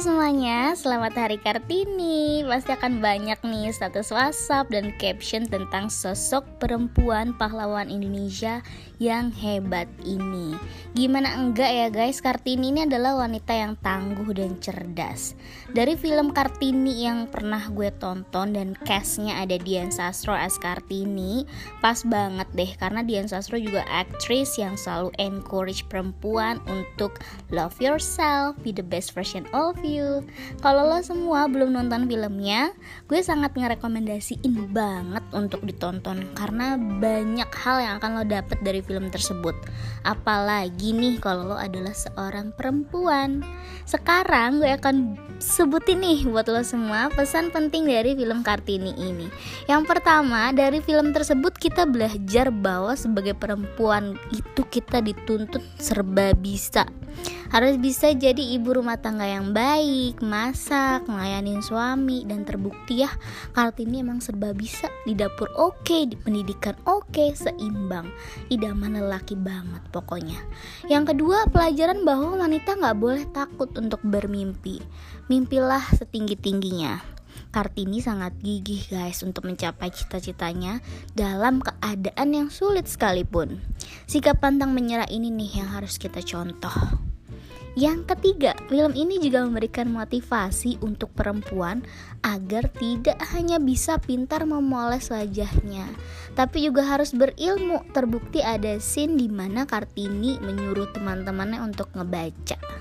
semuanya, selamat Hari Kartini. Pasti akan banyak nih status whatsapp dan caption tentang sosok perempuan pahlawan Indonesia yang hebat ini. Gimana enggak ya guys, Kartini ini adalah wanita yang tangguh dan cerdas. Dari film Kartini yang pernah gue tonton dan castnya ada Dian Sastro as Kartini Pas banget deh, karena Dian Sastro juga aktris yang selalu encourage perempuan untuk love yourself, be the best version of you. Kalau lo semua belum nonton filmnya, gue sangat ngerekomendasiin banget untuk ditonton karena banyak hal yang akan lo dapet dari film tersebut. Apalagi nih kalau lo adalah seorang perempuan. Sekarang gue akan sebutin nih buat lo semua pesan penting dari film Kartini ini. Yang pertama, dari film tersebut kita belajar bahwa sebagai perempuan itu kita dituntut serba bisa harus bisa jadi ibu rumah tangga yang baik, masak, ngelayanin suami dan terbukti ya Kartini emang serba bisa di dapur oke, okay, di pendidikan oke, okay, seimbang, idaman lelaki banget pokoknya. Yang kedua pelajaran bahwa wanita nggak boleh takut untuk bermimpi, mimpilah setinggi tingginya. Kartini sangat gigih guys untuk mencapai cita-citanya dalam keadaan yang sulit sekalipun. Sikap pantang menyerah ini nih yang harus kita contoh. Yang ketiga, film ini juga memberikan motivasi untuk perempuan agar tidak hanya bisa pintar memoles wajahnya, tapi juga harus berilmu. Terbukti ada scene di mana Kartini menyuruh teman-temannya untuk ngebaca.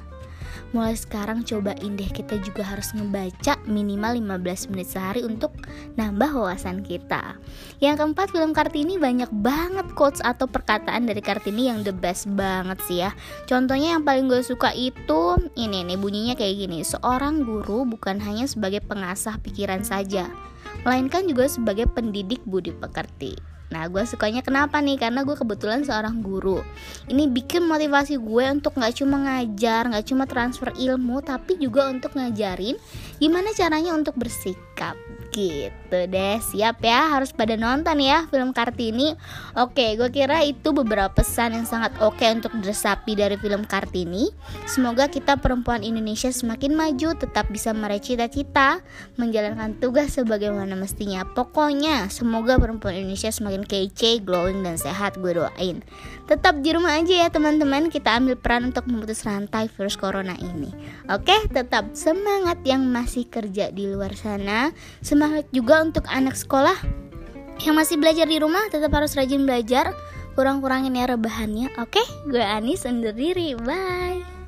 Mulai sekarang cobain deh kita juga harus ngebaca minimal 15 menit sehari untuk nambah wawasan kita. Yang keempat, film Kartini banyak banget quotes atau perkataan dari Kartini yang the best banget sih ya. Contohnya yang paling gue suka itu ini nih bunyinya kayak gini. Seorang guru bukan hanya sebagai pengasah pikiran saja, melainkan juga sebagai pendidik budi pekerti. Nah gue sukanya kenapa nih? Karena gue kebetulan seorang guru. Ini bikin motivasi gue untuk gak cuma ngajar Gak cuma transfer ilmu Tapi juga untuk ngajarin Gimana caranya untuk bersikap. Gitu deh, siap ya? Harus pada nonton ya film Kartini. Oke, gue kira itu beberapa pesan yang sangat oke untuk diresapi dari film Kartini. Semoga kita perempuan Indonesia semakin maju Tetap bisa meraih cita-cita Menjalankan tugas sebagaimana mestinya. Pokoknya, semoga perempuan Indonesia semakin kece, glowing, dan sehat Gue doain. Tetap di rumah aja ya teman-teman. Kita ambil peran untuk memutus rantai virus corona ini. Oke, tetap semangat yang masih kerja di luar sana. Semangat juga untuk anak sekolah yang masih belajar di rumah tetap harus rajin belajar. Kurang-kurangin ya rebahannya. Oke gue Anis undur diri. Bye